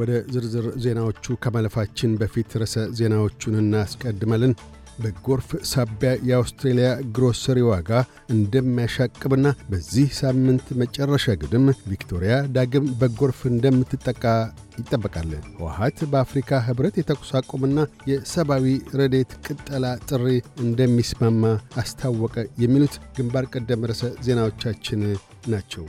ወደ ዝርዝር ዜናዎቹ ከማለፋችን በፊት ርዕሰ ዜናዎቹን እናስቀድማለን። በጎርፍ ሳቢያ የአውስትሬልያ ግሮሰሪ ዋጋ እንደሚያሻቅብና በዚህ ሳምንት መጨረሻ ግድም ቪክቶሪያ ዳግም በጎርፍ እንደምትጠቃ ይጠበቃል። ህወሓት በአፍሪካ ኅብረት የተኩስ አቁምና የሰብአዊ ረዴት ቅጠላ ጥሪ እንደሚስማማ አስታወቀ። የሚሉት ግንባር ቀደም ርዕሰ ዜናዎቻችን ናቸው።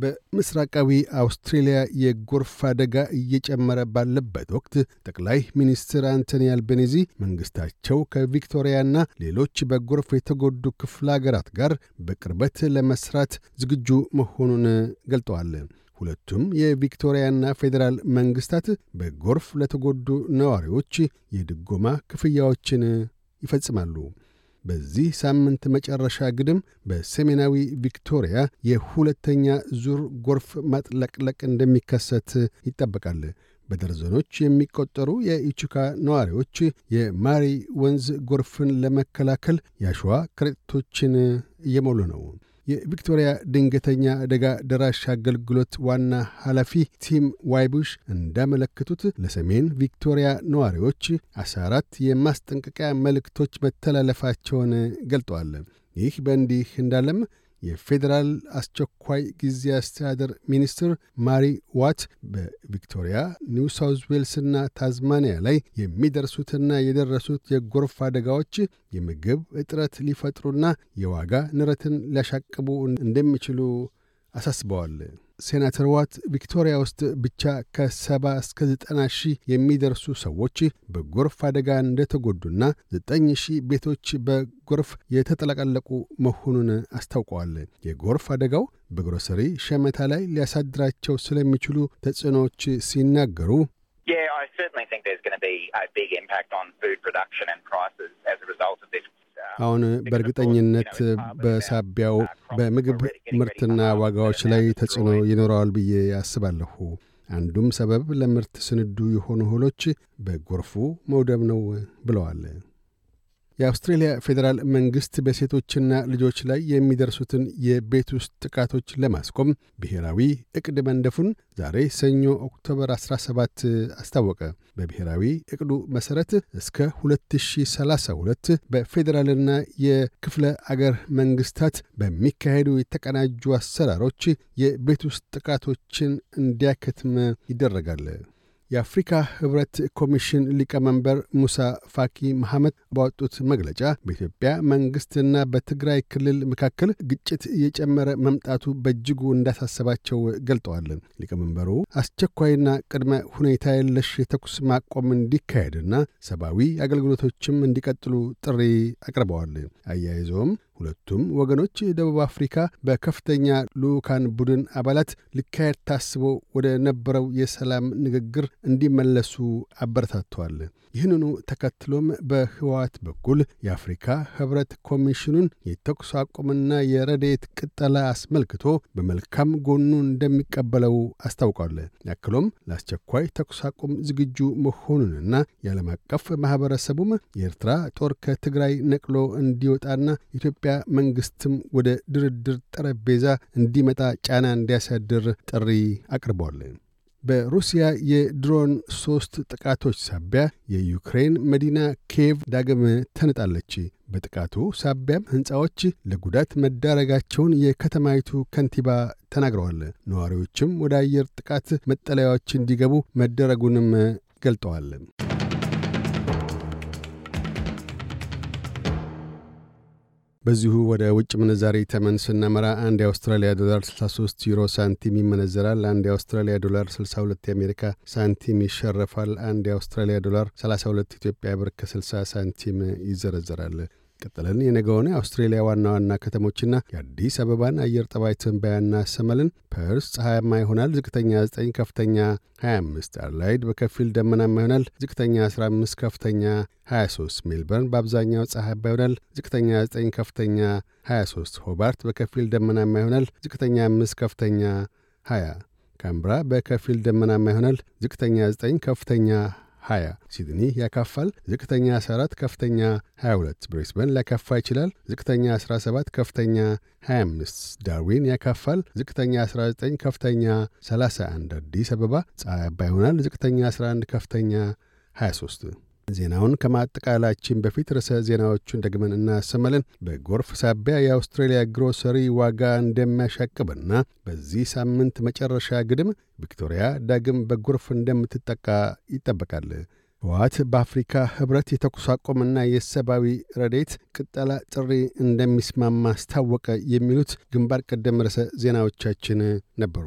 በምስራቃዊ አውስትሬልያ የጎርፍ አደጋ እየጨመረ ባለበት ወቅት ጠቅላይ ሚኒስትር አንቶኒ አልቤኒዚ መንግሥታቸው ከቪክቶሪያና ሌሎች በጎርፍ የተጎዱ ክፍለ አገራት ጋር በቅርበት ለመስራት ዝግጁ መሆኑን ገልጠዋል። ሁለቱም የቪክቶሪያና ፌዴራል መንግሥታት በጎርፍ ለተጎዱ ነዋሪዎች የድጎማ ክፍያዎችን ይፈጽማሉ። በዚህ ሳምንት መጨረሻ ግድም በሰሜናዊ ቪክቶሪያ የሁለተኛ ዙር ጎርፍ ማጥለቅለቅ እንደሚከሰት ይጠበቃል። በደርዘኖች የሚቆጠሩ የኢቹካ ነዋሪዎች የማሪ ወንዝ ጎርፍን ለመከላከል የአሸዋ ከረጢቶችን እየሞሉ ነው። የቪክቶሪያ ድንገተኛ አደጋ ደራሽ አገልግሎት ዋና ኃላፊ ቲም ዋይቡሽ እንዳመለከቱት ለሰሜን ቪክቶሪያ ነዋሪዎች 14 የማስጠንቀቂያ መልእክቶች መተላለፋቸውን ገልጠዋል። ይህ በእንዲህ እንዳለም የፌዴራል አስቸኳይ ጊዜ አስተዳደር ሚኒስትር ማሪ ዋት በቪክቶሪያ ኒው ሳውዝ ዌልስና ታዝማኒያ ላይ የሚደርሱትና የደረሱት የጎርፍ አደጋዎች የምግብ እጥረት ሊፈጥሩና የዋጋ ንረትን ሊያሻቅቡ እንደሚችሉ አሳስበዋል። ሴናተር ዋት ቪክቶሪያ ውስጥ ብቻ ከሰባ እስከ ዘጠና ሺህ የሚደርሱ ሰዎች በጎርፍ አደጋ እንደተጎዱና ዘጠኝ ሺህ ቤቶች በጎርፍ የተጠለቀለቁ መሆኑን አስታውቀዋል። የጎርፍ አደጋው በግሮሰሪ ሸመታ ላይ ሊያሳድራቸው ስለሚችሉ ተጽዕኖዎች ሲናገሩ አሁን በእርግጠኝነት በሳቢያው በምግብ ምርትና ዋጋዎች ላይ ተጽዕኖ ይኖረዋል ብዬ አስባለሁ። አንዱም ሰበብ ለምርት ስንዱ የሆኑ እህሎች በጎርፉ መውደም ነው ብለዋል። የአውስትሬልያ ፌዴራል መንግሥት በሴቶችና ልጆች ላይ የሚደርሱትን የቤት ውስጥ ጥቃቶች ለማስቆም ብሔራዊ ዕቅድ መንደፉን ዛሬ ሰኞ ኦክቶበር 17 አስታወቀ። በብሔራዊ ዕቅዱ መሠረት እስከ 2032 በፌዴራልና የክፍለ አገር መንግሥታት በሚካሄዱ የተቀናጁ አሰራሮች የቤት ውስጥ ጥቃቶችን እንዲያከትም ይደረጋል። የአፍሪካ ህብረት ኮሚሽን ሊቀመንበር ሙሳ ፋኪ መሐመድ ባወጡት መግለጫ በኢትዮጵያ መንግሥትና በትግራይ ክልል መካከል ግጭት እየጨመረ መምጣቱ በእጅጉ እንዳሳሰባቸው ገልጠዋል። ሊቀመንበሩ አስቸኳይና ቅድመ ሁኔታ የለሽ የተኩስ ማቆም እንዲካሄድና ሰብአዊ አገልግሎቶችም እንዲቀጥሉ ጥሪ አቅርበዋል። አያይዘውም ሁለቱም ወገኖች ደቡብ አፍሪካ በከፍተኛ ልዑካን ቡድን አባላት ሊካሄድ ታስቦ ወደ ነበረው የሰላም ንግግር እንዲመለሱ አበረታተዋል። ይህንኑ ተከትሎም በህወሓት በኩል የአፍሪካ ህብረት ኮሚሽኑን የተኩስ አቁምና የረድኤት ቅጠላ አስመልክቶ በመልካም ጎኑ እንደሚቀበለው አስታውቋል። ያክሎም ለአስቸኳይ ተኩስ አቁም ዝግጁ መሆኑንና የዓለም አቀፍ ማኅበረሰቡም የኤርትራ ጦር ከትግራይ ነቅሎ እንዲወጣና ኢትዮጵያ መንግሥትም ወደ ድርድር ጠረጴዛ እንዲመጣ ጫና እንዲያሳድር ጥሪ አቅርበዋል። በሩሲያ የድሮን ሦስት ጥቃቶች ሳቢያ የዩክሬን መዲና ኪየቭ ዳግም ተንጣለች። በጥቃቱ ሳቢያም ሕንፃዎች ለጉዳት መዳረጋቸውን የከተማይቱ ከንቲባ ተናግረዋል። ነዋሪዎችም ወደ አየር ጥቃት መጠለያዎች እንዲገቡ መደረጉንም ገልጠዋል። በዚሁ ወደ ውጭ ምንዛሪ ተመን ስናመራ አንድ የአውስትራሊያ ዶላር 63 ዩሮ ሳንቲም ይመነዘራል። አንድ የአውስትራሊያ ዶላር 62 የአሜሪካ ሳንቲም ይሸረፋል። አንድ የአውስትራሊያ ዶላር 32 ኢትዮጵያ ብር ከ60 ሳንቲም ይዘረዘራል። ቀጥለን የነገውን የአውስትሬሊያ ዋና ዋና ከተሞችና የአዲስ አበባን አየር ጠባይ ትንበያ እናሰማለን። ፐርስ ፀሐያማ ይሆናል። ዝቅተኛ 9፣ ከፍተኛ 25። አድላይድ በከፊል ደመናማ ይሆናል። ዝቅተኛ 15፣ ከፍተኛ 23። ሜልበርን በአብዛኛው ፀሐያማ ይሆናል። ዝቅተኛ 9፣ ከፍተኛ 23። ሆባርት በከፊል ደመናማ ይሆናል። ዝቅተኛ 5፣ ከፍተኛ 20። ካንብራ በከፊል ደመናማ ይሆናል። ዝቅተኛ 9፣ ከፍተኛ 20። ሲድኒ ያካፋል። ዝቅተኛ 14፣ ከፍተኛ 22። ብሬስበን ሊያካፋ ይችላል። ዝቅተኛ 17፣ ከፍተኛ 25። ዳርዊን ያካፋል። ዝቅተኛ 19፣ ከፍተኛ 31። አዲስ አበባ ፀሐያማ ይሆናል። ዝቅተኛ 11፣ ከፍተኛ 23። ዜናውን ከማጠቃላችን በፊት ርዕሰ ዜናዎቹን ደግመን እናሰማለን። በጎርፍ ሳቢያ የአውስትሬልያ ግሮሰሪ ዋጋ እንደሚያሻቅብና በዚህ ሳምንት መጨረሻ ግድም ቪክቶሪያ ዳግም በጎርፍ እንደምትጠቃ ይጠበቃል። ህወሓት በአፍሪካ ህብረት የተኩስ አቁምና የሰብአዊ ረድኤት ቅጠላ ጥሪ እንደሚስማማ አስታወቀ። የሚሉት ግንባር ቀደም ርዕሰ ዜናዎቻችን ነበሩ።